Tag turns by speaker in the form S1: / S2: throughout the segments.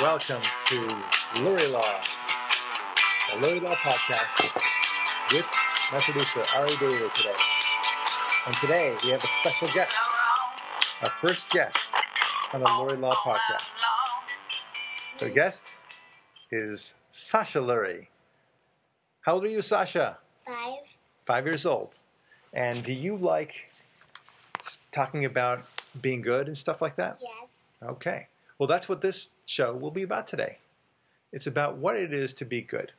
S1: Welcome to Lurie Law, the Lurie Law podcast with my producer, Ari Daly today. And today we have a special guest, our first guest on the Lurie Law podcast. The guest is Sasha Lurie. How old are you, Sasha?
S2: Five.
S1: Five years old. And do you like talking about being good and stuff like that?
S2: Yes.
S1: Okay. Well, that's what this show will be about today. It's about what it is to be good.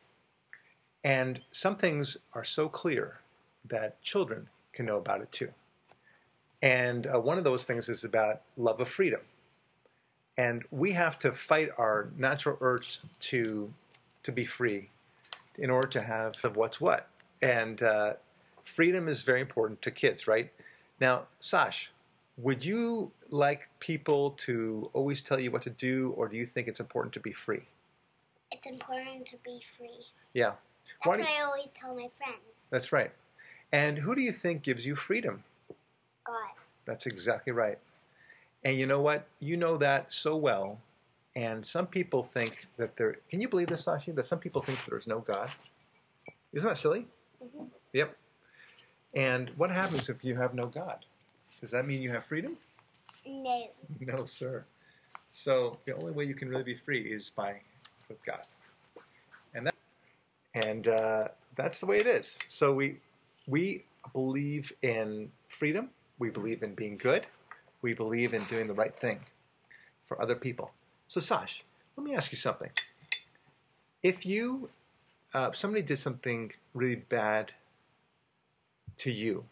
S1: And some things are so clear that children can know about it too. And uh, one of those things is about love of freedom. And we have to fight our natural urge to, to be free in order to have what's what. And uh, freedom is very important to kids, right? Now, Sash, would you like people to always tell you what to do, or do you think it's important to be free?
S2: It's important to be free.
S1: Yeah,
S2: That's
S1: Why
S2: what
S1: you-
S2: I always tell my friends.
S1: that's right. And who do you think gives you freedom?
S2: God.
S1: That's exactly right. And you know what? You know that so well. And some people think that there. Can you believe this, Sashi? That some people think there's no God. Isn't that silly?
S2: Mhm.
S1: Yep. And what happens if you have no God? Does that mean you have freedom?
S2: No.
S1: No, sir. So the only way you can really be free is by with God, and that, and uh, that's the way it is. So we we believe in freedom. We believe in being good. We believe in doing the right thing for other people. So Sash, let me ask you something. If you uh, somebody did something really bad to you,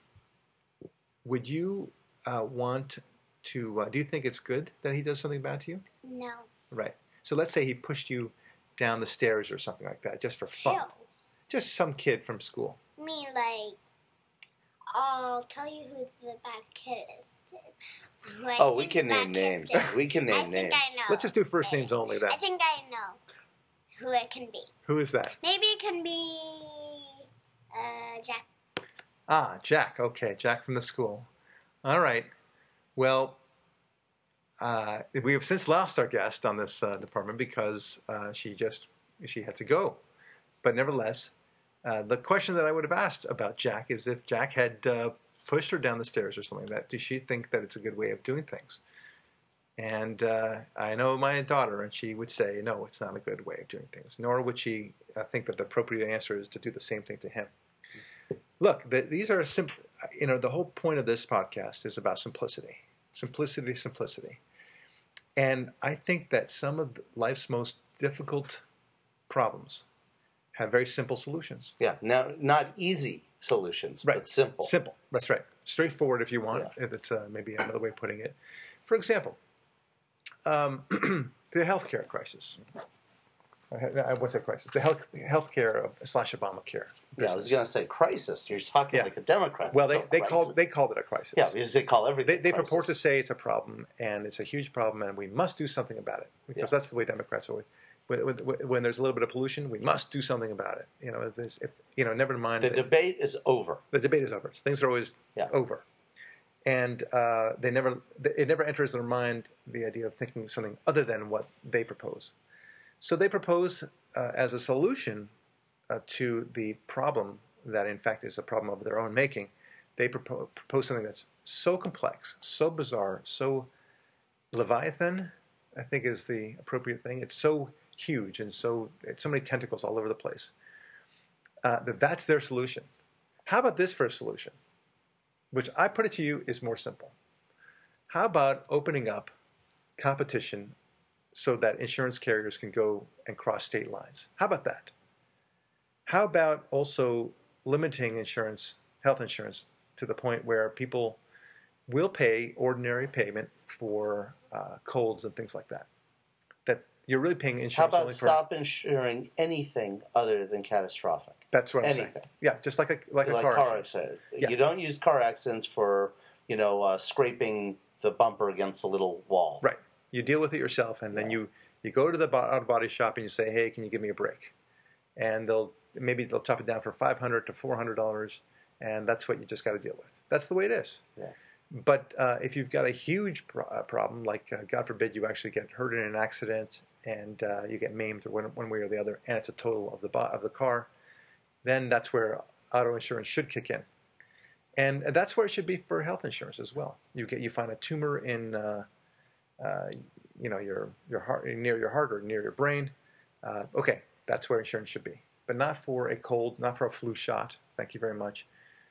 S1: would you uh, want to? Uh, do you think it's good that he does something bad to you?
S2: No.
S1: Right. So let's say he pushed you down the stairs or something like that, just for fun.
S2: Who?
S1: Just some kid from school.
S2: I mean, like, I'll tell you who the bad kid is. Who I
S3: Oh, we can name names.
S2: is.
S3: We can
S2: I
S3: name
S2: think
S3: names.
S2: I know.
S1: Let's just do first names only. Then I
S2: think I know who it can be.
S1: who is that?
S2: Maybe it can be uh, Jack.
S1: Ah, Jack. Okay, Jack from the school. All right. Well, uh, we have since lost our guest on this uh, department because uh, she just she had to go. But nevertheless, uh, the question that I would have asked about Jack is if Jack had uh, pushed her down the stairs or something that. Does she think that it's a good way of doing things? And uh, I know my daughter, and she would say, no, it's not a good way of doing things. Nor would she think that the appropriate answer is to do the same thing to him. Look, the, these are simple. You know, the whole point of this podcast is about simplicity, simplicity, simplicity. And I think that some of life's most difficult problems have very simple solutions.
S3: Yeah, now not easy solutions,
S1: Right.
S3: but simple.
S1: Simple. That's right. Straightforward, if you want. If it's uh, maybe another way of putting it. For example, um, the healthcare crisis. Uh, What's that crisis? The health healthcare slash Obamacare.
S3: Yeah, I was going to say crisis. You're talking
S1: Yeah.
S3: like a Democrat.
S1: Well, they, they called they called it a crisis.
S3: Yeah, because they call
S1: they,
S3: everything.
S1: they
S3: crisis.
S1: purport to say it's a problem and it's a huge problem and we must do something about it because
S3: Yeah.
S1: that's the way Democrats always. When, when, when there's a little bit of pollution, we must do something about it. You know, if, if, you know, never mind.
S3: The debate is over.
S1: the debate is over. Things are always
S3: Yeah.
S1: over, and uh, they never it never enters their mind the idea of thinking something other than what they propose. So they propose uh, as a solution uh, to the problem that in fact is a problem of their own making. They propose, propose something that's so complex, so bizarre, so leviathan. I think is the appropriate thing. It's so huge and so it's so many tentacles all over the place. Uh, that that's their solution. How about this a solution? Which I put it to you is more simple. How about opening up competition so that insurance carriers can go and cross state lines? How about that? How about also limiting insurance, health insurance, to the point where people will pay ordinary payment for uh, colds and things like that? That you're really paying insurance. How about
S3: stop insuring anything other than catastrophic?
S1: That's what I'm saying. Yeah, just like a like,
S3: like
S1: a car.
S3: car accident.
S1: Yeah.
S3: You don't use car accidents for you know uh, scraping the bumper against a little wall.
S1: Right. You deal with it yourself, and then you you go to the auto body shop and you say, "Hey, can you give me a break?" And they'll maybe they'll chop it down for five hundred to four hundred dollars, and that's what you just got to deal with. That's the way it is.
S3: Yeah.
S1: But uh, if you've got a huge pro- uh, problem, like uh, God forbid you actually get hurt in an accident and uh, you get maimed one, one way or the other, and it's a total of the bo- of the car, then that's where auto insurance should kick in, and that's where it should be for health insurance as well. You get you find a tumor in, uh, you know, your your heart near your heart or near your brain. Uh, okay, that's where insurance should be, but not for a cold, not for a flu shot. Thank you very much.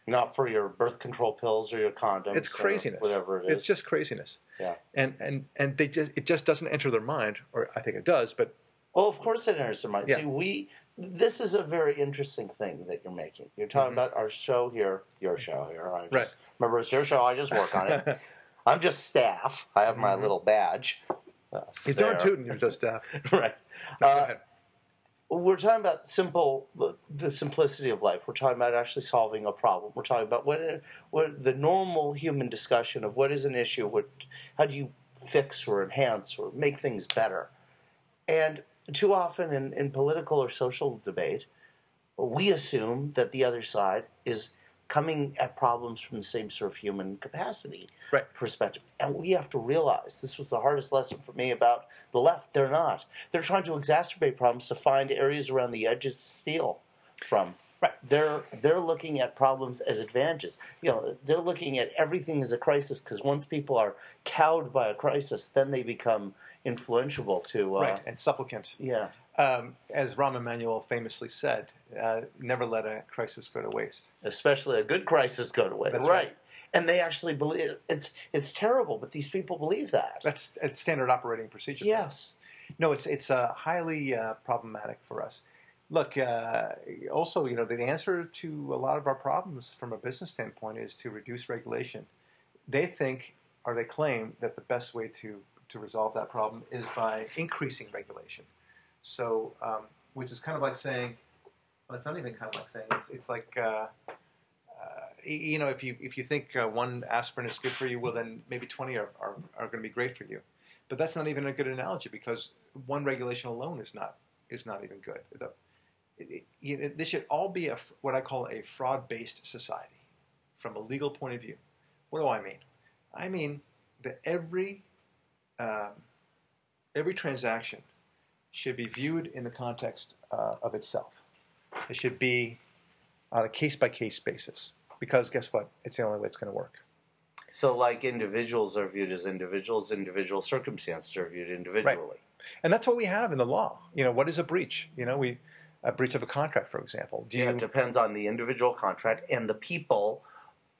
S3: Not for your birth control pills or your condoms.
S1: It's
S3: or
S1: craziness.
S3: whatever it is.
S1: It's just craziness.
S3: Yeah.
S1: And and and they just it just doesn't enter their mind, or I think it does, but
S3: Well, of course it enters their mind.
S1: Yeah.
S3: See, we this is a very interesting thing that you're making. You're talking
S1: Mhm.
S3: about our show here, your show here. I just,
S1: Right.
S3: Remember, it's your show. I just work on it. I'm just staff. I have my
S1: Mhm.
S3: little badge. Uh,
S1: he's
S3: there.
S1: darn tootin'. You're just staff.
S3: right.
S1: go
S3: Uh,
S1: ahead.
S3: we're talking about simple the, the simplicity of life we're talking about actually solving a problem we're talking about what what the normal human discussion of what is an issue what how do you fix or enhance or make things better and too often in, in political or social debate we assume that the other side is coming at problems from the same sort of human capacity
S1: Right.
S3: perspective. And we have to realize this was the hardest lesson for me about the left. They're not. They're trying to exacerbate problems to find areas around the edges to steal from.
S1: Right.
S3: They're they're looking at problems as advantages. You know, they're looking at everything as a crisis because once people are cowed by a crisis, then they become influential to. Uh,
S1: right, and supplicant.
S3: Yeah.
S1: Um, as Rahm Emanuel famously said, uh, never let a crisis go to waste.
S3: Especially a good crisis go to waste. Right.
S1: right.
S3: And they actually believe it's it's terrible, but these people believe that.
S1: That's it's standard operating procedure.
S3: yes.
S1: No, it's it's uh, highly uh, problematic for us. Look, uh, also, you know, the answer to a lot of our problems from a business standpoint is to reduce regulation. They think, or they claim, that the best way to to resolve that problem is by increasing regulation. So, um, which is kind of like saying, well, it's not even kind of like saying it's it's like. Uh, uh, you know, if you if you think uh, one aspirin is good for you, well, then maybe twenty are, are, are going to be great for you. But that's not even a good analogy because one regulation alone is not is not even good. The- it- it- know, this should all be a, what I call a fraud-based society from a legal point of view. What do I mean? I mean that every um, every transaction should be viewed in the context uh, of itself. It should be on a case-by-case basis because guess what? It's the only way it's going to work.
S3: So, like individuals are viewed as individuals, individual circumstances are viewed individually.
S1: And that's what we have in the law. You know, what is a breach? You know, we a breach of a contract, for example. Do
S3: Yeah,
S1: you,
S3: it depends on the individual contract and the people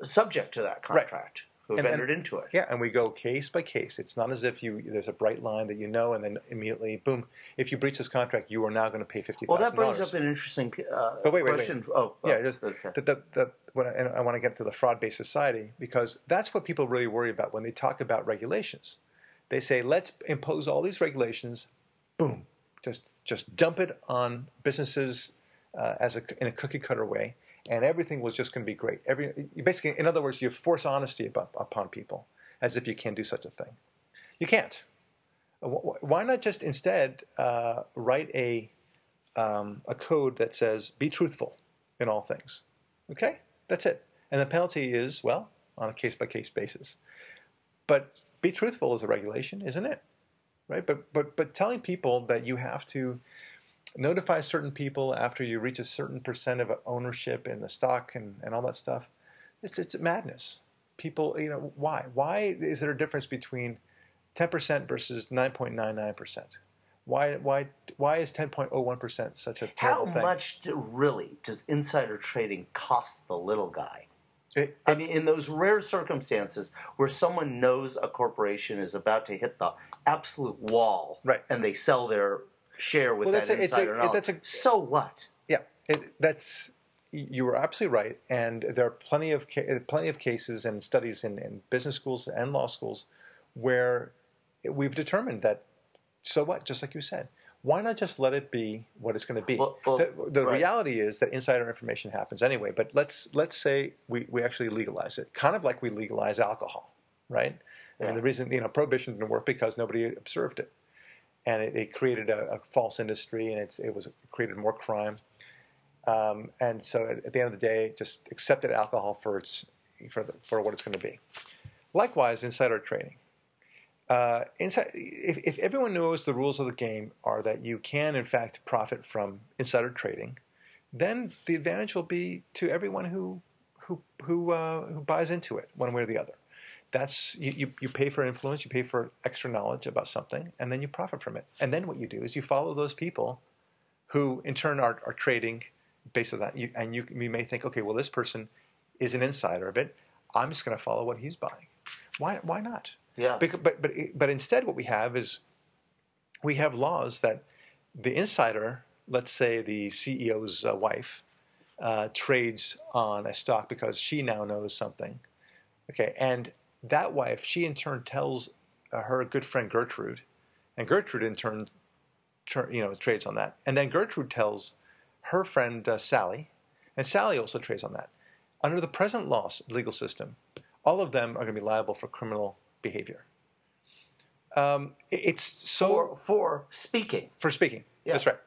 S3: subject to that
S1: Right.
S3: Who have entered into it.
S1: yeah, and we go case by case. It's not as if you there's a bright line that you know, and then immediately, boom! If you breach this contract, you are now going to pay fifty
S3: Well, that brings up an interesting uh,
S1: But wait, wait, wait.
S3: question. Oh, oh,
S1: Yeah, just-
S3: okay.
S1: the, the, the, what I, and I want to get to the fraud-based society because that's what people really worry about when they talk about regulations. They say, let's impose all these regulations, boom, just just dump it on businesses uh, as a, in a cookie-cutter way, and everything was just going to be great. Every basically, in other words, you force honesty upon people as if you can do such a thing. You can't. Wh- wh- Why not just instead uh, write a um, a code that says be truthful in all things? Okay, that's it. And the penalty is, well, on a case by case basis. But be truthful is a regulation, isn't it? Right? But but but telling people that you have to notify certain people after you reach a certain percent of ownership in the stock and, and all that stuff, it's it's madness. People, you know, why? Why is there a difference between 10% versus 9.99%? Why why why is 10.01% such a
S3: How
S1: thing?
S3: much do, really does insider trading cost the little guy?
S1: It-
S3: I mean, in those rare circumstances where someone knows a corporation is about to hit the absolute wall,
S1: Right.
S3: and they sell their share with
S1: Well,
S3: that
S1: that's a- it's a-
S3: insider
S1: it-
S3: knowledge,
S1: that's a-
S3: so what?
S1: Yeah, it, that's you were absolutely right, and there are plenty of plenty of cases and studies in, in business schools and law schools where we've determined that. So what? Just like you said, why not just let it be what it's going to be?
S3: Well- well,
S1: the the
S3: right.
S1: reality is that insider information happens anyway. But let's let's say we, we actually legalize it, kind of like we legalize alcohol, right? I mean, the reason you know prohibition didn't work because nobody observed it, and it, it created a, a false industry, and it was it created more crime. Um, and so at, at the end of the day, just accepted alcohol for its for the, for what it's going to be. Likewise, insider trading. Uh, inside, if, if everyone knows the rules of the game are that you can, in fact, profit from insider trading, then the advantage will be to everyone who who who, uh, who buys into it one way or the other. That's you, you, you pay for influence, you pay for extra knowledge about something, and then you profit from it. And then what you do is you follow those people who, in turn, are, are trading based on that. You, and you, you may think, okay, well, this person is an insider of it. I'm just going to follow what he's buying. Why, why not?
S3: Yeah.
S1: Because, but, but, but instead, what we have is we have laws that the insider, let's say the CEO's uh, wife, uh, trades on a stock because she now knows something. Okay, and that wife, she in turn tells uh, her good friend Gertrude, and Gertrude in turn, tur- you know, trades on that, and then Gertrude tells her friend uh, Sally, and Sally also trades on that. Under the present law legal system, all of them are going to be liable for criminal behavior. Um, it's so
S3: for for speaking.
S1: for speaking.
S3: Yeah.
S1: That's right.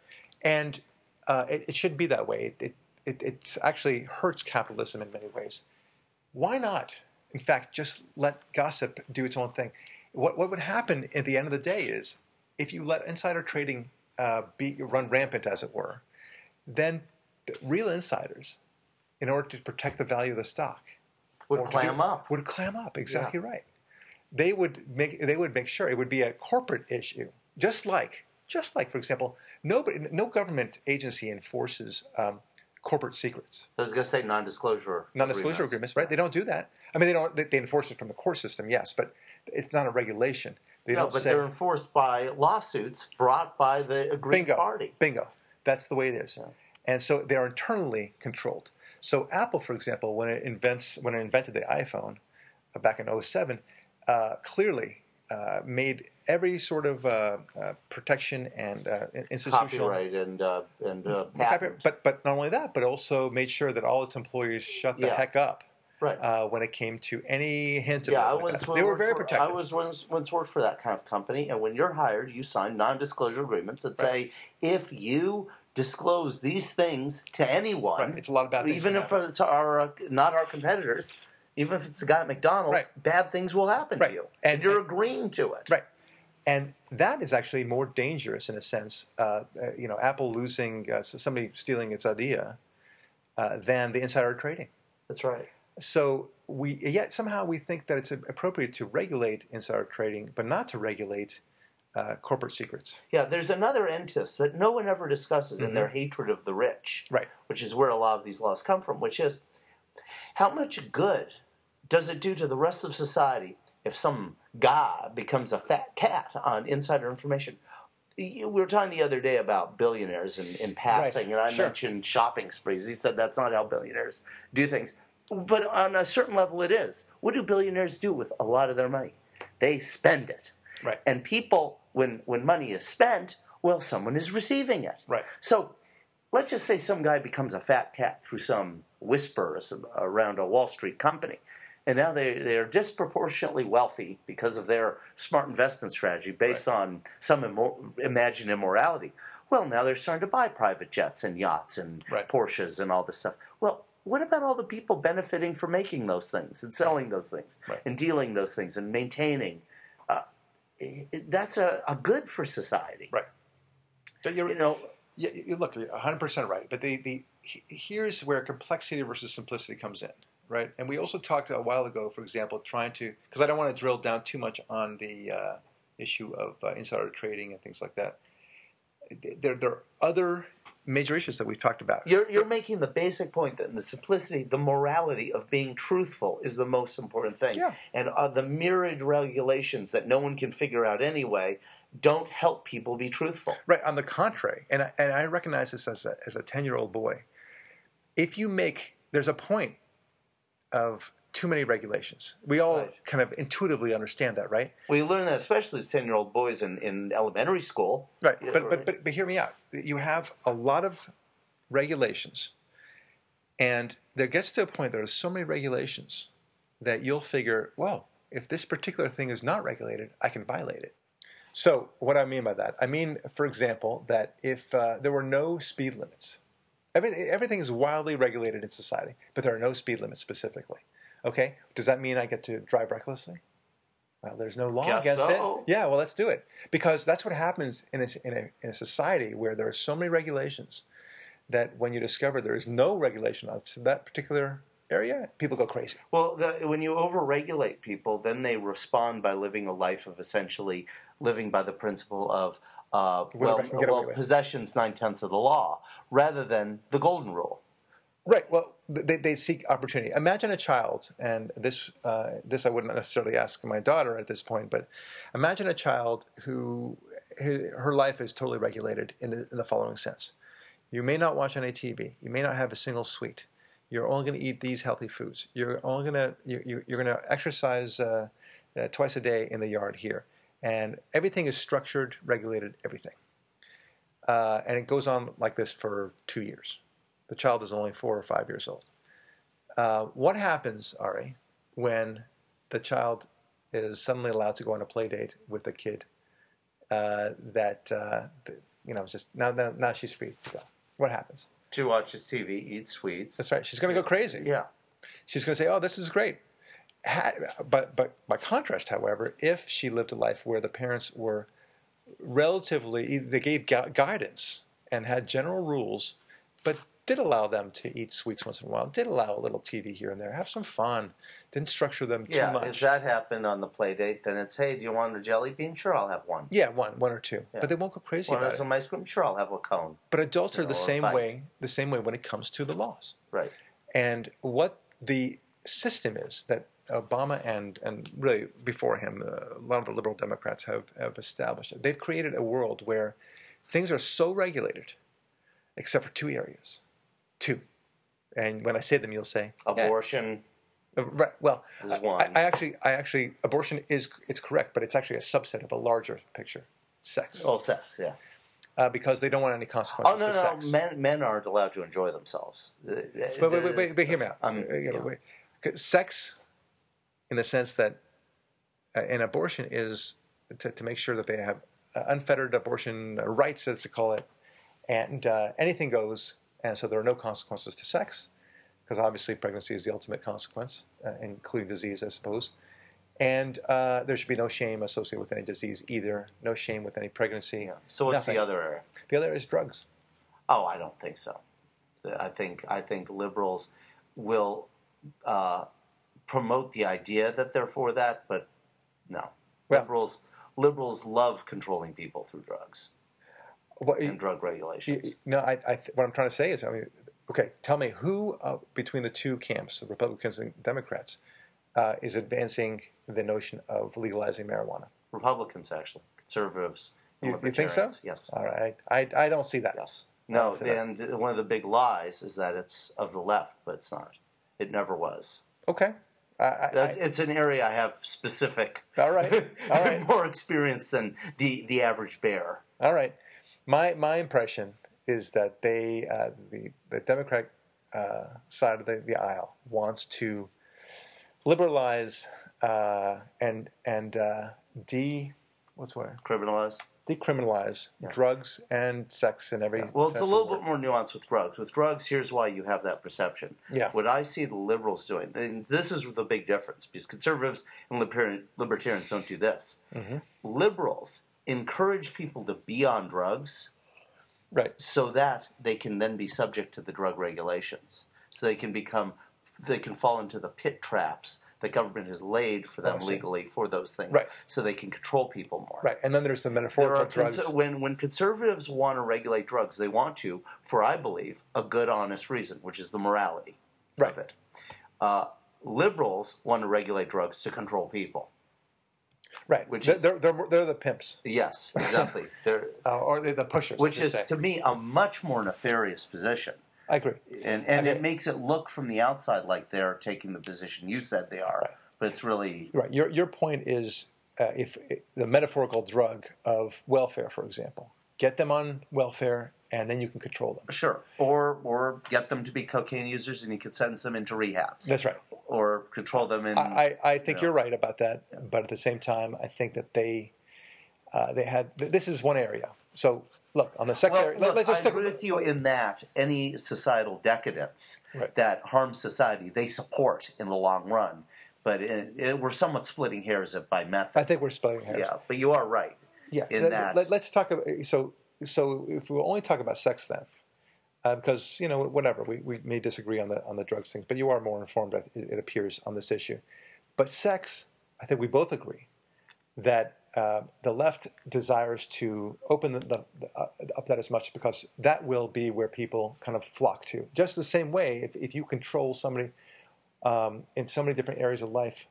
S1: And uh, it, it should be that way. It, it, it, it actually hurts capitalism in many ways. Why not, in fact, just let gossip do its own thing? What, what would happen at the end of the day is if you let insider trading uh, be, run rampant, as it were, then real insiders, in order to protect the value of the stock,
S3: Would clam
S1: do-
S3: up.
S1: Would clam up. Exactly right. They would make. They would make sure it would be a corporate issue, just like, just like, for example, nobody, no government agency enforces um, corporate secrets,
S3: I was going to say non-disclosure.
S1: non-disclosure agreements. Right? They don't do that. I mean, they don't. They, they enforce it from the court system, yes, but it's not a regulation. They
S3: no,
S1: don't
S3: but
S1: say
S3: they're enforced by lawsuits brought by the aggrieved
S1: bingo,
S3: party.
S1: bingo. That's the way it is.
S3: Yeah.
S1: And so they are internally controlled. So Apple, for example, when it invents when it invented the iPhone uh, back in 07, uh, clearly uh, made every sort of uh, uh, protection and uh, institutional
S3: Copyright and uh, and uh,
S1: Copyright-
S3: patent.
S1: But but not only that, but also made sure that all its employees shut the
S3: Yeah.
S1: heck up
S3: right.
S1: uh, when it came to any hint of
S3: yeah, I
S1: like
S3: was.
S1: that. They were very
S3: for,
S1: protective.
S3: I was once, once worked for that kind of company, and when you're hired, you sign non-disclosure agreements that say if you disclose these things to anyone,
S1: right. It's a lot of bad
S3: even if
S1: happen.
S3: it's our uh, not our competitors, even if it's the guy at McDonald's,
S1: Right.
S3: bad things will happen
S1: Right.
S3: to you,
S1: And-
S3: and, you're
S1: and-
S3: agreeing to it.
S1: Right. And that is actually more dangerous in a sense, uh, uh, you know, Apple losing, uh, somebody stealing its idea, uh, than the insider trading.
S3: That's right.
S1: So we yet somehow we think that it's appropriate to regulate insider trading, but not to regulate uh, corporate secrets.
S3: Yeah, there's another end to this that no one ever discusses in their hatred of the rich,
S1: Right.
S3: which is where a lot of these laws come from, which is how much good does it do to the rest of society if some guy becomes a fat cat on insider information? We were talking the other day about billionaires in, in passing, and I
S1: sure.
S3: mentioned shopping sprees. He said that's not how billionaires do things. But on a certain level, it is. What do billionaires do with a lot of their money? They spend it.
S1: Right.
S3: And people, when, when money is spent, well, someone is receiving it.
S1: Right.
S3: So let's just say some guy becomes a fat cat through some whisper around a Wall Street company. And now they, they're disproportionately wealthy because of their smart investment strategy based on some immor- imagined immorality. Well, now they're starting to buy private jets and yachts and
S1: Right.
S3: Porsches and all this stuff. Well, what about all the people benefiting from making those things and selling those things
S1: Right.
S3: and dealing those things and maintaining? Uh, that's a, a good for society.
S1: Right. But you're,
S3: You know,
S1: Yeah, you look, you're 100% right. But the, the here's where complexity versus simplicity comes in, right? And we also talked a while ago, for example, trying to because I don't want to drill down too much on the uh, issue of uh, insider trading and things like that. There, there are other major issues that we've talked about.
S3: You're, you're making the basic point that the simplicity, the morality of being truthful is the most important thing.
S1: Yeah.
S3: And uh, the myriad regulations that no one can figure out anyway don't help people be truthful.
S1: Right. On the contrary, and I, and I recognize this as a as a ten year old boy. If you make there's a point of too many regulations. We all
S3: Right.
S1: kind of intuitively understand that, right?
S3: We learn that especially as 10 year old boys in, in elementary school.
S1: Right.
S3: Yeah,
S1: but,
S3: right.
S1: but but but hear me out. You have a lot of regulations, and there gets to a point there are so many regulations that you'll figure, well, if this particular thing is not regulated, I can violate it. So what I mean by that, I mean, for example, that if uh, there were no speed limits, everything, everything is wildly regulated in society, but there are no speed limits specifically. Okay, does that mean I get to drive recklessly? Well, there's no law
S3: Guess
S1: against
S3: so.
S1: it. Yeah, well, let's do it because that's what happens in a, in a in a society where there are so many regulations that when you discover there is no regulation on that particular area, people go crazy.
S3: Well, the, when you overregulate people, then they respond by living a life of essentially living by the principle of uh, well,
S1: I can get away
S3: well possession's nine tenths of the law, rather than the golden rule.
S1: Right. Well, they, they seek opportunity. Imagine a child, and this uh, this I wouldn't necessarily ask my daughter at this point, but imagine a child who her life is totally regulated in the, in the following sense: you may not watch any TV, you may not have a single sweet, you're only going to eat these healthy foods, you're only going to you, you're going to exercise uh, uh, twice a day in the yard here, and everything is structured, regulated, everything, uh, and it goes on like this for two years the child is only four or five years old. Uh, what happens, Ari, when the child is suddenly allowed to go on a play date with a kid uh, that, uh, you know, just now, now, now she's free to go? What happens?
S3: To watch his TV, eat sweets.
S1: That's right. She's going to go crazy.
S3: Yeah.
S1: She's going to say, "Oh, this is great." Ha- But, but by contrast, however, if she lived a life where the parents were relatively, they gave gu- guidance and had general rules, but did allow them to eat sweets once in a while, did allow a little TV here and there, have some fun, didn't structure them too
S3: Yeah,
S1: much.
S3: if that happened on the play date, then it's hey, do you want a jelly bean? Sure, I'll have one.
S1: yeah, one, one or two,
S3: Yeah.
S1: but they won't go crazy
S3: Want
S1: about it.
S3: some ice cream? Sure, I'll have a cone.
S1: But adults are
S3: you
S1: the
S3: know, or
S1: same way, the same way when it comes to the laws.
S3: Right.
S1: And what the system is that Obama and, and really before him, uh, a lot of the liberal Democrats have, have established. They've created a world where things are so regulated, except for two areas. Two. And when I say them, you'll say,
S3: Abortion.
S1: uh, right, well,
S3: is
S1: I-
S3: one.
S1: I, I actually, I actually, abortion is it's correct, but it's actually a subset of a larger picture, sex,
S3: Oh, sex. Yeah.
S1: uh, because they don't want any consequences.
S3: Oh no,
S1: to
S3: no.
S1: sex.
S3: Men men aren't allowed to enjoy themselves.
S1: Wait, wait, wait, wait, wait, hear me out.
S3: Um,
S1: Uh, you know,
S3: yeah.
S1: Sex, in the sense that uh, an abortion is to, to make sure that they have uh, unfettered abortion rights, as they call it, and uh, anything goes, and so there are no consequences to sex, because obviously pregnancy is the ultimate consequence, uh, including disease, I suppose. And uh, there should be no shame associated with any disease either. No shame with any pregnancy.
S3: So what's
S1: Nothing.
S3: the other area?
S1: The other is drugs.
S3: Oh, I don't think so. I think I think liberals will uh, promote the idea that they're for that, but no.
S1: Well-
S3: liberals liberals love controlling people through drugs
S1: What,
S3: and drug
S1: You-
S3: regulations.
S1: No, I, I, what I'm trying to say is, I mean, okay, tell me who uh, between the two camps, the Republicans and Democrats, uh, is advancing the notion of legalizing marijuana?
S3: Republicans, actually, conservatives,
S1: You- you think so?
S3: Yes.
S1: All right, I, I don't see that.
S3: Yes. No,
S1: see that.
S3: and one of the big lies is that it's of the left, but it's not. It never was.
S1: Okay, I, I,
S3: That's,
S1: I,
S3: it's an area I have specific,
S1: all right, all right,
S3: more experience than the, the average bear.
S1: all right. My my impression is that they, uh, the the Democratic uh, side of the, the aisle, wants to liberalize uh, and and uh, de what's the word
S3: Criminalize.
S1: decriminalize drugs and sex in every.
S3: Well, it's a little bit more nuanced with drugs. With drugs, here's why you have that perception.
S1: Yeah.
S3: What I see the liberals doing, and this is the big difference, because conservatives and libertarians don't do this.
S1: Mhm.
S3: Liberals encourage people to be on drugs
S1: Right.
S3: so that they can then be subject to the drug regulations. So they can become, they can fall into the pit traps that government has laid for them
S1: Oh,
S3: legally for those things.
S1: Right.
S3: So they can control people more.
S1: Right. And then there's the
S3: There
S1: metaphorical
S3: are
S1: drugs.
S3: cons- when when conservatives want to regulate drugs, they want to for I believe a good, honest reason, which is the morality
S1: Right.
S3: of it. Uh, liberals want to regulate drugs to control people.
S1: Right.
S3: which
S1: they're,
S3: is-
S1: they're, they're, they're the pimps.
S3: Yes, exactly. They're,
S1: Uh, or they're the pushers.
S3: Which is
S1: say.
S3: to me a much more nefarious position,
S1: I agree.
S3: and and it makes it look from the outside like they're taking the position you said they are,
S1: Right.
S3: but it's really
S1: Right. Your your point is uh, if the metaphorical drug of welfare, for example, get them on welfare, and then you can control them.
S3: sure. Or or get them to be cocaine users, and you could sentence them into rehabs,
S1: That's right.
S3: or control them in.
S1: I, I I think
S3: you know.
S1: you're right about that, but at the same time, I think that they uh, they had th- this is one area. So look on the sex
S3: Well,
S1: area.
S3: look,
S1: let, us
S3: I
S1: just take,
S3: agree with you in that any societal decadence
S1: Right.
S3: that harms society, they support in the long run. But it, it, we're somewhat splitting hairs by method.
S1: I think we're splitting hairs.
S3: Yeah, but you are right.
S1: Yeah,
S3: in
S1: let,
S3: that.
S1: Let, us talk about so so if we only talk about sex then, uh, because you know whatever we, we may disagree on the on the drugs thing, but you are more informed. It, it appears on this issue, but sex, I think we both agree that uh, the left desires to open the, the, uh, up that as much because that will be where people kind of flock to. Just the same way, if, if you control somebody um, in so many different areas of life,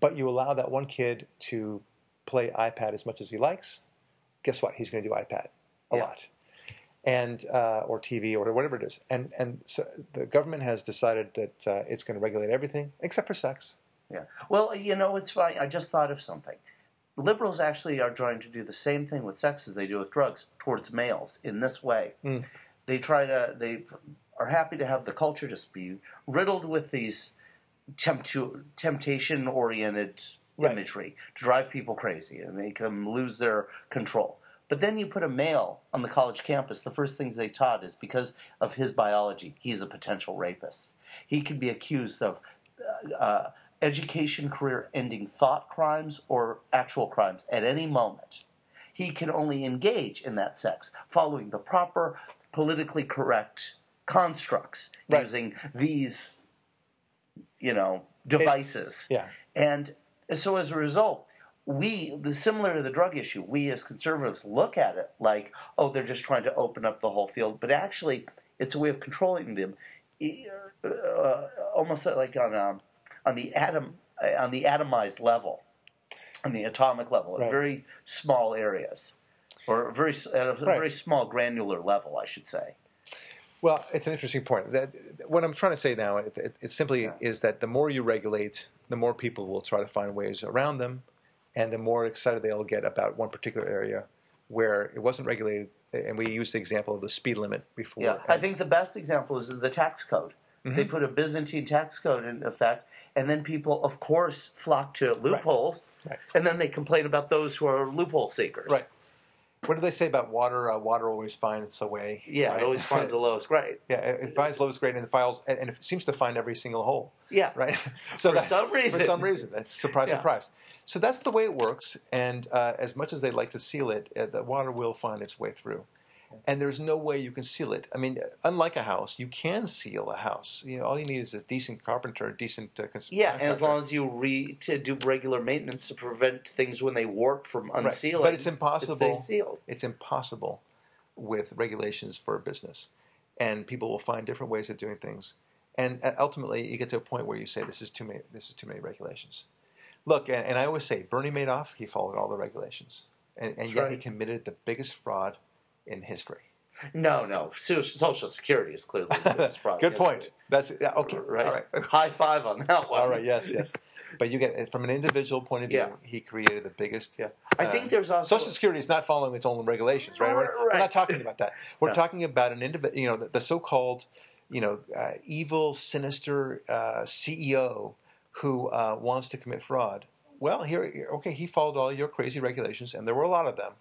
S1: but you allow that one kid to play iPad as much as he likes, guess what? He's going to do iPad a
S3: Yeah.
S1: lot, and uh, or TV or whatever it is. And and so the government has decided that uh, it's going to regulate everything except for sex.
S3: Yeah. Well, you know, it's fine. I just thought of something. Liberals actually are trying to do the same thing with sex as they do with drugs towards males in this way.
S1: Mm.
S3: They try to, they are happy to have the culture just be riddled with these temptu- temptation oriented
S1: Right.
S3: imagery to drive people crazy and make them lose their control. But then you put a male on the college campus, the first things they taught is because of his biology, he's a potential rapist. He can be accused of uh, uh, education career ending thought crimes or actual crimes at any moment. He can only engage in that sex following the proper politically correct constructs
S1: Right.
S3: using these, you know, devices.
S1: Yeah.
S3: And so as a result, we, the, similar to the drug issue, we as conservatives look at it like, oh, they're just trying to open up the whole field. But actually, it's a way of controlling them, uh, almost like on a, on the atom on the atomized level, on the atomic level,
S1: Right.
S3: very small areas, or very at a
S1: Right.
S3: very small granular level, I should say.
S1: Well, it's an interesting point. That what I'm trying to say now, it, it, it simply
S3: Yeah.
S1: is that the more you regulate, the more people will try to find ways around them, and the more excited they'll get about one particular area where it wasn't regulated. And we used the example of the speed limit before.
S3: Yeah, I think the best example is the tax code.
S1: Mm-hmm.
S3: They put a Byzantine tax code in effect, and then people, of course, flock to loopholes,
S1: Right.
S3: and then they complain about those who are loophole seekers.
S1: Right. What do they say about water? Uh, water always finds a way.
S3: Yeah,
S1: right?
S3: it always finds the lowest grade.
S1: yeah, it it finds lowest grade and it files, and and it seems to find every single hole.
S3: Yeah.
S1: right? So
S3: For some reason.
S1: for some reason, that's surprise,
S3: Yeah.
S1: surprise. So that's the way it works. And uh, as much as they like to seal it, uh, the water will find its way through. And there's no way you can seal it. I mean, unlike a house, you can seal a house. You know, all you need is a decent carpenter, a decent uh, cons-
S3: Yeah, and as long as you re to do regular maintenance to prevent things when they warp from
S1: Right.
S3: unsealing,
S1: But it's impossible.
S3: stays sealed.
S1: It's impossible with regulations for a business, and people will find different ways of doing things. And uh, ultimately, you get to a point where you say, "This is too many. This is too many regulations." Look, and, and I always say, Bernie Madoff, he followed all the regulations, and, and yet he committed the biggest fraud in history.
S3: No, no, Social Security is clearly the biggest fraud.
S1: Good point. That's yeah, okay.
S3: Right.
S1: All right.
S3: High five on that one.
S1: All right. Yes. Yes. But you get from an individual point of view,
S3: Yeah.
S1: he created the biggest.
S3: Yeah. I
S1: uh,
S3: think there's also
S1: Social Security is not following its own regulations, right? We're, we're not talking about that. We're
S3: No.
S1: talking about an individual, you know, the, the so-called, you know, uh, evil, sinister uh, CEO who uh, wants to commit fraud. Well, here, okay, he followed all your crazy regulations, and there were a lot of them.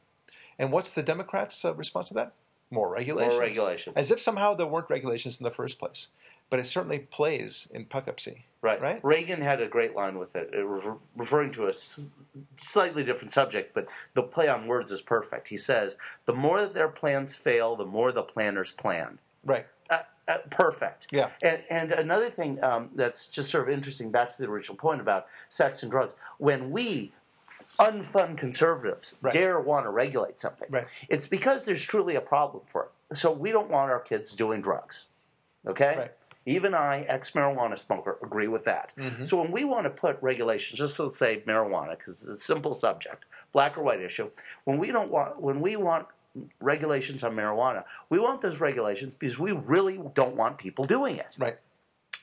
S1: And what's the Democrats' uh, response to that? More regulations.
S3: more regulations.
S1: As if somehow there weren't regulations in the first place. But it certainly plays in Poughkeepsie.
S3: Right.
S1: Right?
S3: Reagan had a great line with it, re- referring to a s- slightly different subject, but the play on words is perfect. He says, "The more that their plans fail, the more the planners plan."
S1: Right.
S3: Uh, uh, perfect.
S1: Yeah.
S3: And, and another thing um, that's just sort of interesting, back to the original point about sex and drugs, when we unfun conservatives
S1: Right.
S3: dare want to regulate something,
S1: Right.
S3: it's because there's truly a problem for it. So we don't want our kids doing drugs. Okay?
S1: Right.
S3: Even I, ex marijuana smoker, agree with that.
S1: Mhm.
S3: So when we want to put regulations, just let's say marijuana, because it's a simple subject, black or white issue. When we don't want, when we want regulations on marijuana, we want those regulations because we really don't want people doing it.
S1: Right.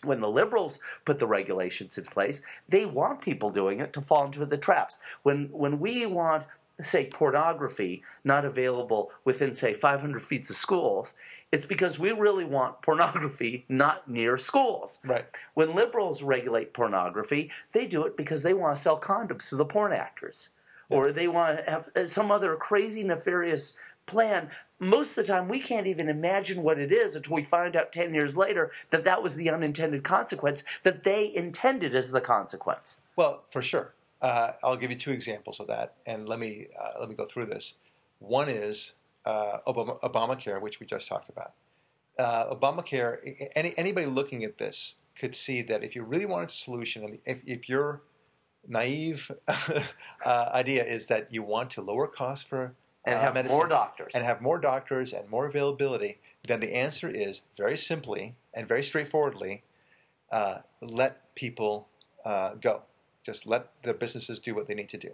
S3: When the liberals put the regulations in place, they want people doing it to fall into the traps. When when we want say pornography not available within say 500 feet of schools it's because we really want pornography not near schools
S1: Right.
S3: when liberals regulate pornography, they do it because they want to sell condoms to the porn actors, or they want to have uh, some other crazy nefarious plan. Most of the time, we can't even imagine what it is until we find out 10 years later that that was the unintended consequence that they intended as the consequence.
S1: Well, for sure. Uh, I'll give you two examples of that, and let me uh, let me go through this. One is uh, Obama, Obamacare, which we just talked about. Uh, Obamacare. Any, anybody looking at this could see that if you really wanted a solution, and if, if your naive uh, idea is that you want to lower costs for
S3: And
S1: uh,
S3: have
S1: medicine
S3: more doctors.
S1: and have more doctors and more availability, then the answer is very simply and very straightforwardly: uh, let people uh, go. Just let the businesses do what they need to do,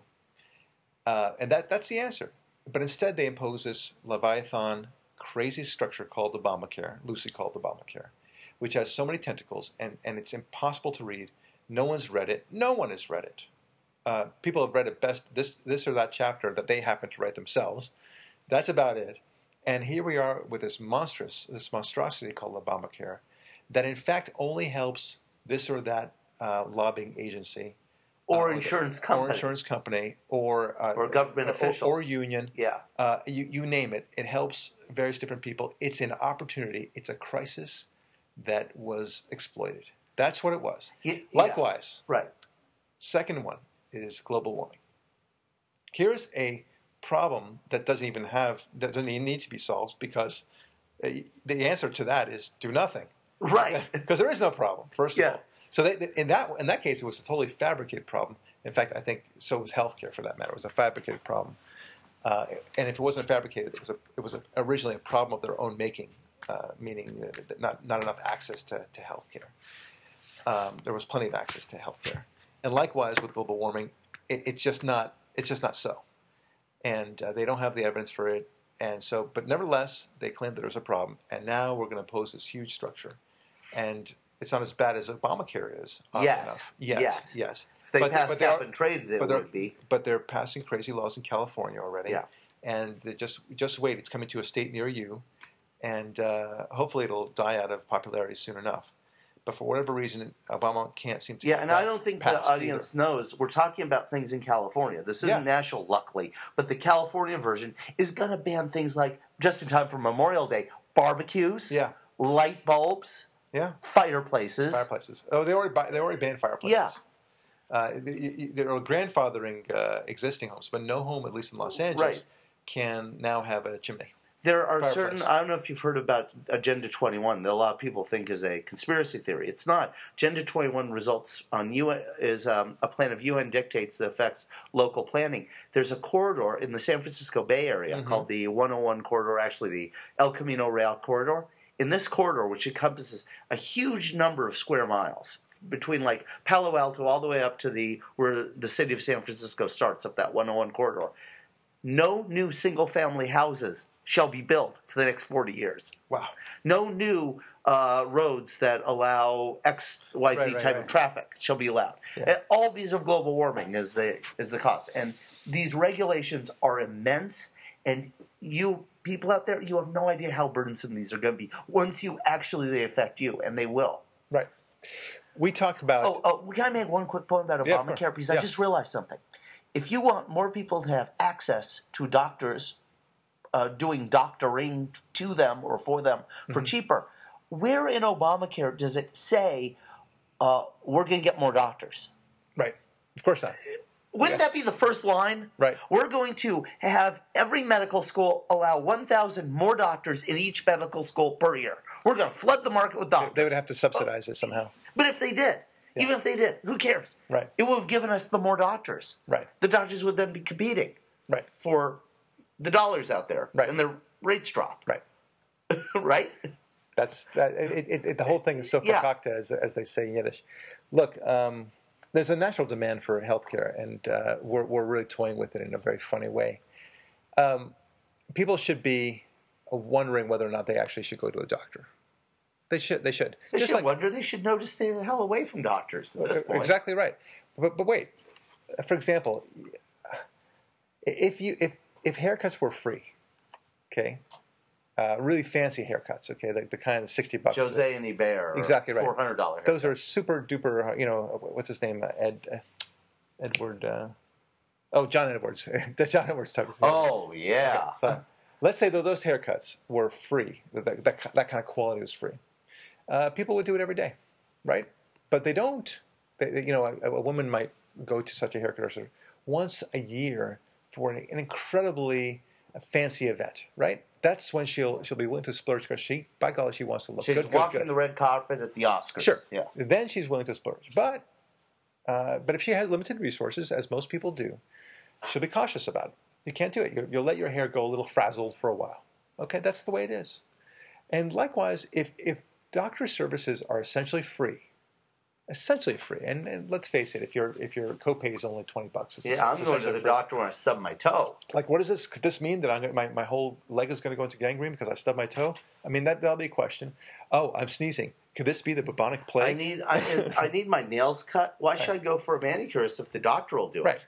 S1: uh, and that that's the answer. But instead, they impose this leviathan, crazy structure called Obamacare, loosely called Obamacare, which has so many tentacles and, and it's impossible to read. No one's read it. No one has read it. Uh, people have read at best this this or that chapter that they happen to write themselves. That's about it. And here we are with this monstrous, this monstrosity called Obamacare, that in fact only helps this or that uh, lobbying agency,
S3: or
S1: uh,
S3: insurance
S1: or
S3: company.
S1: insurance company, or uh,
S3: Or government
S1: or-
S3: official.
S1: or union.
S3: Yeah.
S1: Uh, you, you name it. It helps various different people. It's an opportunity. It's a crisis that was exploited. That's what it was.
S3: Yeah.
S1: Likewise,
S3: Right.
S1: second one is global warming. Here's a problem that doesn't even have that doesn't even need to be solved because uh, the answer to that is do nothing
S3: Right.
S1: because there is no problem. First
S3: Yeah.
S1: of all, so they, in that in that case, it was a totally fabricated problem. In fact, I think so was healthcare for that matter. It was a fabricated problem, uh, and if it wasn't fabricated, it was a, it was a, originally a problem of their own making, uh, meaning not not enough access to to healthcare. Um, there was plenty of access to healthcare, and likewise with global warming, it, it's just not it's just not so, and uh, they don't have the evidence for it. And so, but nevertheless, they claim that there's a problem, and now we're going to impose this huge structure, and it's not as bad as Obamacare is.
S3: Yes.
S1: enough. yes,
S3: Yes.
S1: yes.
S3: If they
S1: But
S3: passed
S1: but they are-
S3: and trade, it
S1: but
S3: would be.
S1: But they're passing crazy laws in California already.
S3: Yeah.
S1: And they just just wait. It's coming to a state near you, and uh, hopefully it'll die out of popularity soon enough. But for whatever reason, Obama can't seem to.
S3: Yeah, and I don't think the audience knows we're talking about things in California. This isn't
S1: Yeah.
S3: national, luckily, but the California version is going to ban things like just in time for Memorial Day, barbecues.
S1: Yeah,
S3: light bulbs,
S1: yeah.
S3: fireplaces.
S1: Fireplaces. Oh, they already they already banned fireplaces.
S3: Yeah.
S1: Uh, they're grandfathering uh, existing homes, but no home, at least in Los Angeles,
S3: Right.
S1: can now have a chimney.
S3: There are
S1: Fireplace.
S3: certain. I don't know if you've heard about Agenda 21 that a lot of people think is a conspiracy theory. It's not. Agenda 21 results on UN is um, a plan of UN dictates that affects local planning. There's a corridor in the San Francisco Bay Area
S1: Mhm.
S3: called the 101 corridor, actually the El Camino Real corridor. In this corridor, which encompasses a huge number of square miles between like Palo Alto all the way up to the where the city of San Francisco starts up that 101 corridor no new single family houses shall be built for the next 40 years.
S1: Wow.
S3: No new uh, roads that allow X, Y, Z
S1: Right, right,
S3: type
S1: right.
S3: of traffic shall be allowed.
S1: Yeah.
S3: All these of global warming is the is the cause, and these regulations are immense. And you people out there, you have no idea how burdensome these are going to be once you actually they affect you, and they will.
S1: Right. We talk about.
S3: Oh, oh, can I make one quick point about
S1: Yeah.
S3: Obamacare? Because I just realized something. If you want more people to have access to doctors uh, doing doctoring to them or for them for
S1: Mm-hmm.
S3: cheaper, where in Obamacare does it say uh, we're going to get more doctors?
S1: Right. Of course not.
S3: Wouldn't that be the first line?
S1: Right.
S3: We're going to have every medical school allow 1,000 more doctors in each medical school per year. We're going to flood the market with doctors.
S1: They would have to subsidize it somehow.
S3: But if they did, even if they did, who cares?
S1: Right.
S3: It would have given us the more doctors.
S1: Right.
S3: The doctors would then be competing
S1: Right.
S3: for the dollars out there,
S1: Right.
S3: and the rates drop,
S1: Right.
S3: right?
S1: That's that. It, it, it, the whole thing is so
S3: Yeah.
S1: as, as they say in Yiddish. Look, um, there's a national demand for healthcare, and uh, we're we're really toying with it in a very funny way. Um, people should be wondering whether or not they actually should go to a doctor. They should. They should.
S3: They
S1: Just
S3: should
S1: like
S3: wonder. They should know to stay the hell away from doctors at this point.
S1: exactly right. But but wait. For example, if you if if haircuts were free, okay, uh, really fancy haircuts, okay, the, the kind of sixty bucks.
S3: Jose and Eber,
S1: Exactly right.
S3: Four hundred dollars.
S1: Those are super duper. You know, what's his name? Uh, Ed, uh, Edward. Uh, oh, John Edwards. John Edwards type. of-
S3: Oh yeah.
S1: So, let's say that those haircuts were free, that, that, that, that kind of quality was free. Uh, people would do it every day, right? But they don't. They, you know, a, a woman might go to such a haircutter once a year for an, an incredibly fancy event, right? That's when she'll she'll be willing to splurge because she, by golly, she wants to look
S3: She's
S1: good, good,
S3: walking
S1: good.
S3: the red carpet at the Oscars.
S1: Sure.
S3: Yeah.
S1: Then she's willing to splurge. But uh, but if she has limited resources, as most people do, she'll be cautious about it. You can't do it. You'll, you'll let your hair go a little frazzled for a while. Okay, that's the way it is. And likewise, if if doctor services are essentially free, essentially free, and, and let's face it, if your if your copay is only twenty bucks, it's,
S3: Yeah, I'm going to the
S1: free.
S3: doctor when I stub my toe.
S1: Like, what does this? Could this mean that I'm gonna, my my whole leg is going to go into gangrene because I stubbed my toe? I mean, that that'll be a question. Oh, I'm sneezing. Could this be the bubonic plague?
S3: I need I, I need my nails cut. Why should I go for a manicurist if the doctor will do it?
S1: Right.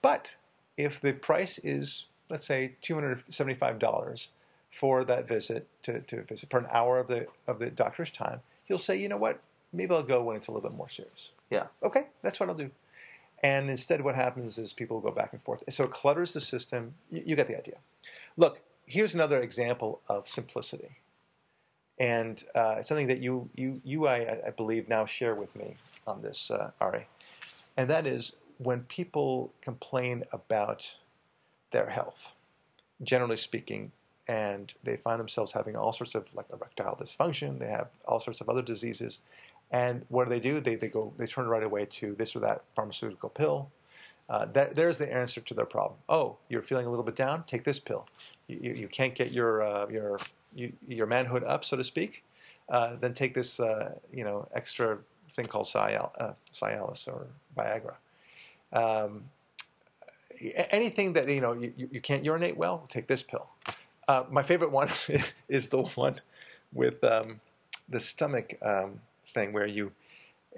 S1: But if the price is, let's say, two hundred seventy-five dollars for that visit to, to visit for an hour of the of the doctor's time, you'll say, you know what? Maybe I'll go when it's a little bit more serious.
S3: Yeah.
S1: Okay, that's what I'll do. And instead, what happens is people go back and forth. So it clutters the system. You, you get the idea. Look, here's another example of simplicity, and uh, something that you you you I, I believe now share with me on this, uh, Ari, and that is when people complain about their health, generally speaking, and they find themselves having all sorts of like erectile dysfunction, they have all sorts of other diseases, and what do they do? They, they go they turn right away to this or that pharmaceutical pill. Uh, that, there's the answer to their problem. Oh, you're feeling a little bit down? Take this pill. You, you, can't get your uh, your you, your manhood up, so to speak. Uh, then take this uh, you know extra thing called Cial, uh, Cialis or Viagra. Um, anything that you know you you can't urinate well, take this pill. Uh, my favorite one is the one with um, the stomach um, thing where you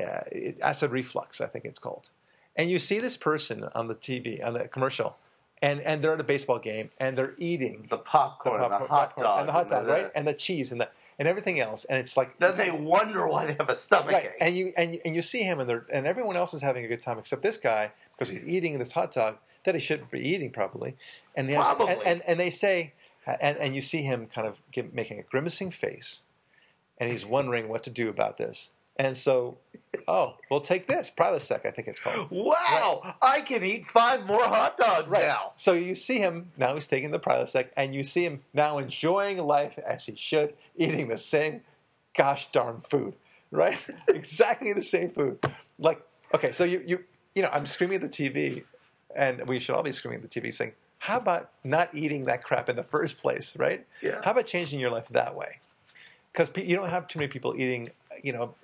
S1: uh, it- acid reflux, I think it's called, and you see this person on the TV on the commercial, and and they're at a baseball game and they're eating
S3: The popcorn, the,
S1: popcorn-
S3: hot
S1: popcorn
S3: dog,
S1: and the hot dog,
S3: the-
S1: right, and the cheese and the and everything else, and it's like
S3: Then they wonder why they have a stomach
S1: right,
S3: ache.
S1: and you and you, and you see him and they're, and everyone else is having a good time except this guy because he's eating this hot dog that he shouldn't be eating probably, and he has-
S3: Probably.
S1: and, and and they say, and and you see him kind of give, making a grimacing face, and he's wondering what to do about this, and so, oh, we'll take this Prilosec, I think it's called.
S3: wow, I can eat five more hot dogs
S1: Right.
S3: now.
S1: So you see him now he's taking the Prilosec, and you see him now enjoying life as he should, eating the same gosh darn food, right? exactly the same food. Like, okay, so you you you know, I'm screaming at the TV, and we should all be screaming at the TV, saying, "How about not eating that crap in the first place, right?
S3: Yeah.
S1: How about changing your life that way?" Because you don't have too many people eating, you know,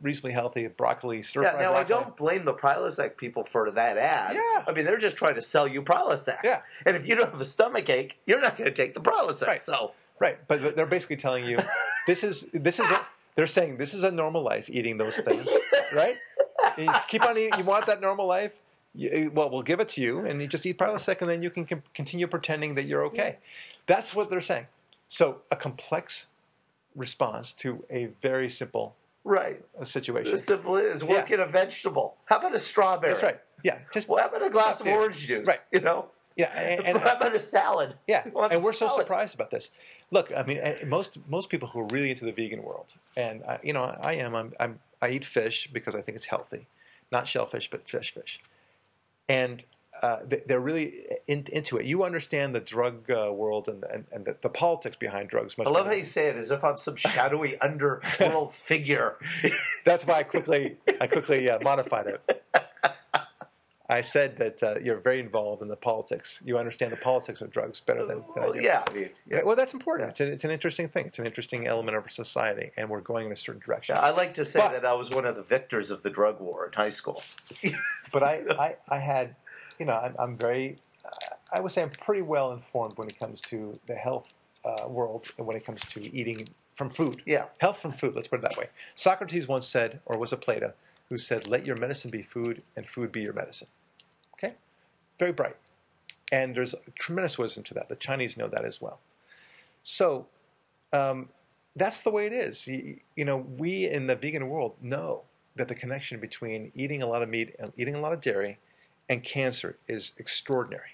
S1: reasonably healthy broccoli, stir
S3: Yeah, now I don't blame the Prilosec people for that ad.
S1: Yeah.
S3: I mean, they're just trying to sell you Prilosec.
S1: Yeah.
S3: And if you don't have a stomach ache, you're not going to take the Prilosec.
S1: Right.
S3: So,
S1: Right, but they're basically telling you this is this is a, they're saying this is a normal life eating those things, right? You keep on eating. You want that normal life? You, eh, well, we'll give it to you, and you just eat Prilosec, and then you can com- continue pretending that you're okay. That's what they're saying. So a complex response to a very simple
S3: right.
S1: situation.
S3: The simple is work
S1: Yeah.
S3: a vegetable. How about a strawberry?
S1: That's right. Yeah, just
S3: Well, how about a glass of orange juice?
S1: Right.
S3: You know?
S1: yeah, and, and
S3: how about a salad?
S1: Yeah, and we're so
S3: salad?
S1: surprised about this. Look, I mean, most most people who are really into the vegan world, and I, you know, I am. I'm, I'm. I eat fish because I think it's healthy, not shellfish, but fish, fish, and uh, they- they're really in, into it. You understand the drug uh, world and and, and the, the politics behind drugs much.
S3: I love
S1: better.
S3: how you say it as if I'm some shadowy underworld figure.
S1: That's why I quickly I quickly uh, modified it. I said that uh, you're very involved in the politics. You understand the politics of drugs better than, than I
S3: well,
S1: do.
S3: yeah, I mean, yeah.
S1: Yeah, well, that's important. It's, an it's an interesting thing. It's an interesting element of our society, and we're going in a certain direction.
S3: Yeah, I like to say
S1: But-
S3: that I was one of the victors of the drug war in high school.
S1: But I, I, I had, you know, I'm, I'm very, I would say I'm pretty well informed when it comes to the health uh, world and when it comes to eating from food.
S3: Yeah.
S1: Health from food, let's put it that way. Socrates once said, or was it Plato, who said, let your medicine be food and food be your medicine. Okay? Very bright. And there's tremendous wisdom to that. The Chinese know that as well. So um, that's the way it is. You, you know, we in the vegan world know that the connection between eating a lot of meat and eating a lot of dairy and cancer is extraordinary.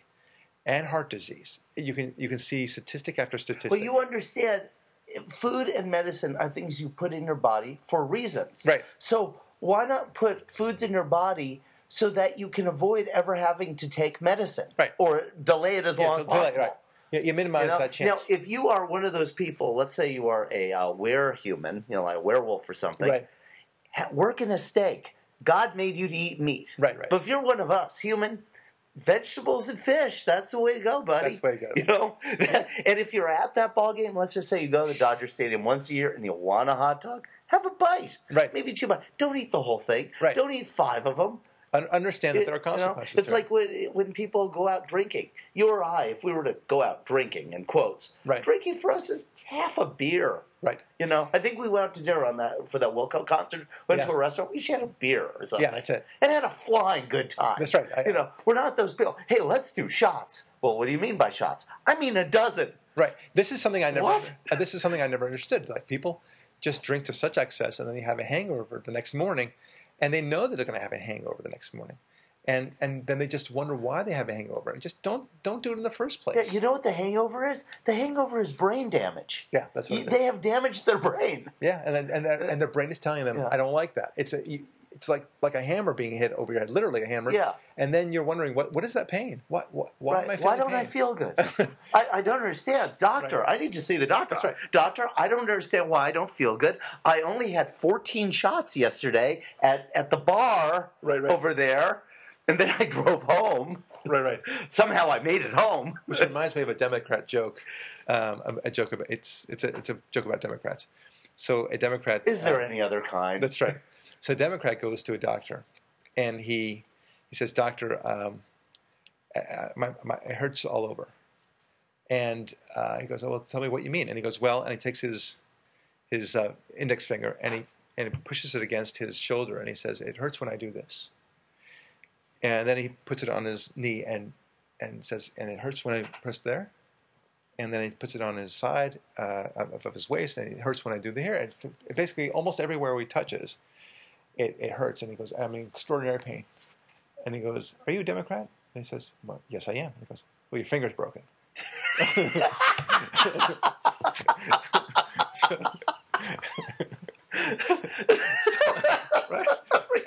S1: and heart disease. You can you can see statistic after statistic.
S3: But you understand, food and medicine are things you put in your body for reasons.
S1: Right.
S3: So why not put foods in your body so that you can avoid ever having to take medicine?
S1: Right.
S3: Or delay it as
S1: Yeah,
S3: long as
S1: delay,
S3: possible.
S1: right. Yeah, you minimize
S3: You know?
S1: that chance.
S3: Now, if you are one of those people, let's say you are a uh, were human, you know, like a werewolf or something,
S1: right.
S3: ha- work in a steak. God made you to eat meat.
S1: Right, right.
S3: But if you're one of us, human, vegetables and fish, that's the way to go, buddy.
S1: That's the way to go.
S3: You know? and if you're at that ball game, let's just say you go to the Dodger Stadium once a year and you want a hot dog, have a bite.
S1: Right.
S3: Maybe two bites. Don't eat the whole thing.
S1: Right.
S3: Don't eat five of them.
S1: Un- understand that there are
S3: It- you know,
S1: consequences.
S3: it's like when, when people go out drinking. You or I, if we were to go out drinking, in quotes,
S1: Right.
S3: drinking for us is half a beer.
S1: right.
S3: You know, I think we went out to dinner on that for that Wilco concert. Went
S1: Yeah.
S3: to a restaurant. We should had a beer or something.
S1: Yeah, that's it.
S3: And had a flying good time.
S1: That's right. I-
S3: you know, we're not those people. Hey, let's do shots. Well, what do you mean by shots? I mean a dozen.
S1: Right. This is something I never.
S3: What?
S1: uh, This is something I never understood. Like people just drink to such excess, and then they have a hangover the next morning, and they know that they're going to have a hangover the next morning, and and then they just wonder why they have a hangover. And just don't don't do it in the first place.
S3: Yeah, you know what the hangover is? The hangover is brain damage.
S1: Yeah, that's what
S3: You-
S1: it is.
S3: they have damaged their brain.
S1: Yeah, and then, and their- and their brain is telling them,
S3: Yeah.
S1: "I don't like that." It's a you- it's like like a hammer being hit over your head, literally a hammer.
S3: Yeah.
S1: And then you're wondering, what what is that pain? What, what why
S3: Right.
S1: am I feeling Why
S3: don't I feel good? I, I don't understand. Doctor,
S1: Right.
S3: I need to see the doctor.
S1: That's right.
S3: Doctor, I don't understand why I don't feel good. I only had 14 shots yesterday at, at the bar
S1: Right, right.
S3: over there, and then I drove home.
S1: right, right.
S3: Somehow I made it home.
S1: Which reminds me of a Democrat joke. Um, a, joke about it's it's a it's a joke about Democrats. So a Democrat
S3: Is there
S1: uh,
S3: any other kind?
S1: That's right. So a Democrat goes to a doctor, and he he says, "Doctor, um, uh, my, my, it hurts all over." And uh, he goes, "Oh, well, tell me what you mean." And he goes, "Well," and he takes his his uh, index finger and he and he pushes it against his shoulder, and he says, "It hurts when I do this." And then he puts it on his knee and and says, "And it hurts when I press there." And then he puts it on his side uh, of, of his waist, and it hurts when I do the here. And basically, almost everywhere we touches, it, it hurts. And he goes, I'm in extraordinary pain. And he goes, Are you a Democrat? And he says, well, Yes, I am. And he goes, Well, your finger's broken. right?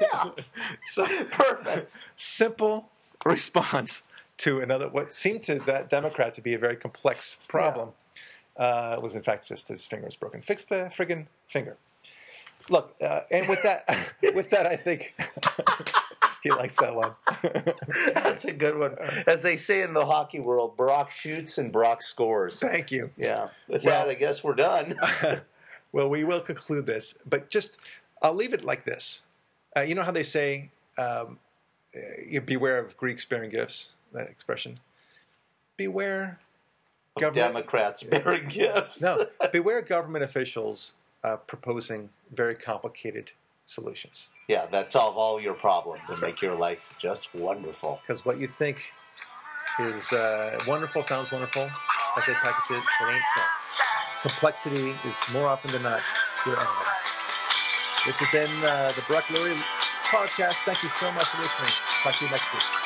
S3: yeah.
S1: So
S3: Perfect.
S1: simple response to another what seemed to that Democrat to be a very complex problem uh, was in fact just his finger was broken. Fix the friggin' finger. Look, uh, and with that, with that, I think he likes that one.
S3: That's a good one. As they say in the hockey world, Barak shoots and Barak scores.
S1: Thank you.
S3: Yeah. With
S1: Well-
S3: that, I guess we're done.
S1: Well, we will conclude this, but just I'll leave it like this. Uh, you know how they say, um, uh, you beware of Greeks bearing gifts. That expression. Beware. government-
S3: Democrats bearing gifts.
S1: No, beware government officials uh, proposing very complicated solutions.
S3: Yeah, that solve all your problems and make your life just wonderful.
S1: Because what you think is uh, wonderful sounds wonderful as they package it, it ain't so. Complexity is more often than not your enemy. This has been uh, the Barak Lurie podcast. Thank you so much for listening. Talk to you next week.